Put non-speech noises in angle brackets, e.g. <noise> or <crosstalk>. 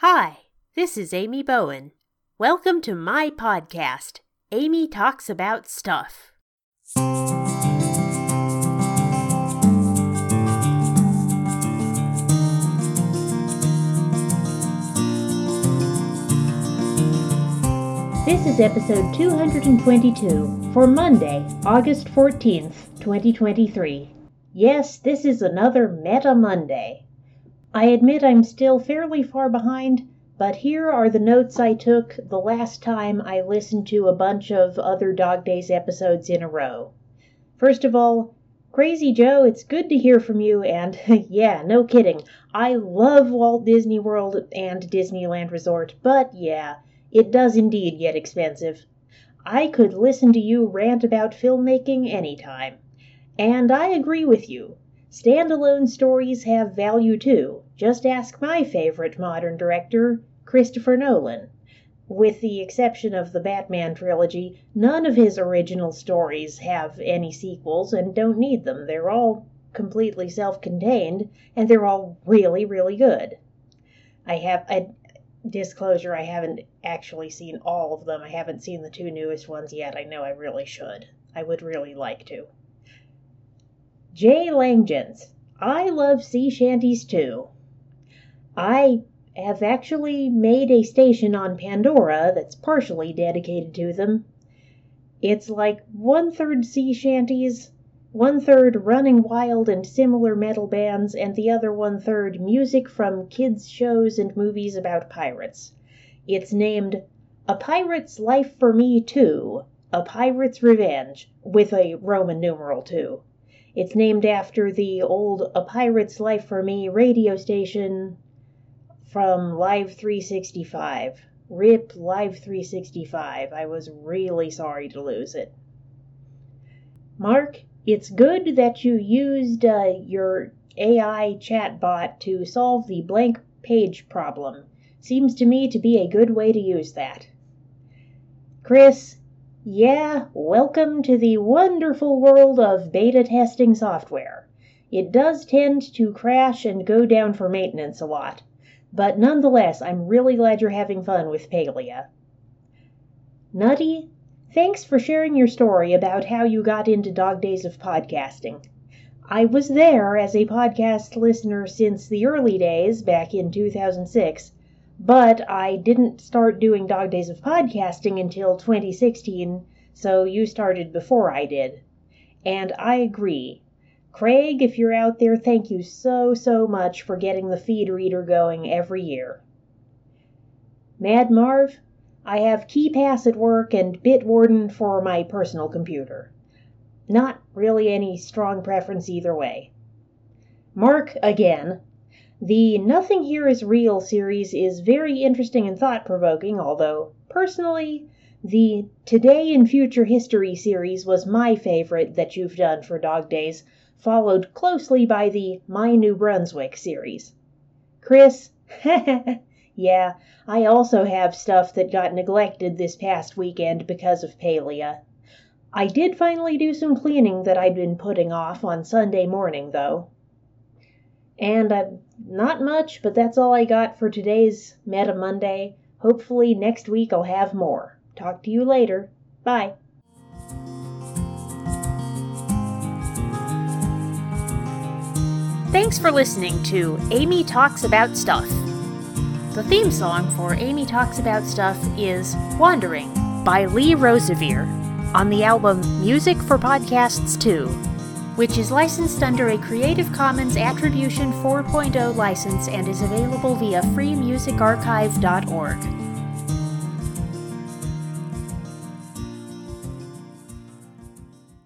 Hi, this is Amy Bowen. Welcome to my podcast, Amy Talks About Stuff. This is episode 222 for Monday, August 14th, 2023. Yes, this is another Meta Monday. I admit I'm still fairly far behind, but here are the notes I took the last time I listened to a bunch of other Dog Days episodes in a row. First of all, Crazy Joe, it's good to hear from you, and <laughs> yeah, no kidding. I love Walt Disney World and Disneyland Resort, but yeah, it does indeed get expensive. I could listen to you rant about filmmaking anytime. And I agree with you. Standalone stories have value too. Just ask my favorite modern director, Christopher Nolan. With the exception of the Batman trilogy, none of his original stories have any sequels and don't need them. They're all completely self contained and they're all really, really good. I have a disclosure I haven't actually seen all of them. I haven't seen the two newest ones yet. I know I really should. I would really like to. J. Langdons. I love sea shanties too. I have actually made a station on Pandora that's partially dedicated to them. It's like one third sea shanties, one third running wild and similar metal bands, and the other one third music from kids' shows and movies about pirates. It's named A Pirate's Life for Me Too, A Pirate's Revenge, with a Roman numeral too. It's named after the old A Pirate's Life for Me radio station from Live 365. RIP Live 365. I was really sorry to lose it. Mark, it's good that you used uh, your AI chatbot to solve the blank page problem. Seems to me to be a good way to use that. Chris, yeah, welcome to the wonderful world of beta testing software. It does tend to crash and go down for maintenance a lot, but nonetheless, I'm really glad you're having fun with Palia. Nutty, thanks for sharing your story about how you got into Dog Days of Podcasting. I was there as a podcast listener since the early days back in 2006 but I didn't start doing Dog Days of Podcasting until 2016, so you started before I did. And I agree. Craig, if you're out there, thank you so, so much for getting the feed reader going every year. Mad Marv, I have KeePass at work and Bitwarden for my personal computer. Not really any strong preference either way. Mark, again, the Nothing Here Is Real series is very interesting and thought provoking, although, personally, the Today in Future History series was my favorite that you've done for Dog Days, followed closely by the My New Brunswick series. Chris, <laughs> yeah, I also have stuff that got neglected this past weekend because of Palia. I did finally do some cleaning that I'd been putting off on Sunday morning, though. And uh, not much, but that's all I got for today's Meta Monday. Hopefully, next week I'll have more. Talk to you later. Bye. Thanks for listening to Amy Talks About Stuff. The theme song for Amy Talks About Stuff is Wandering by Lee Rosevere on the album Music for Podcasts 2 which is licensed under a Creative Commons Attribution 4.0 license and is available via freemusicarchive.org.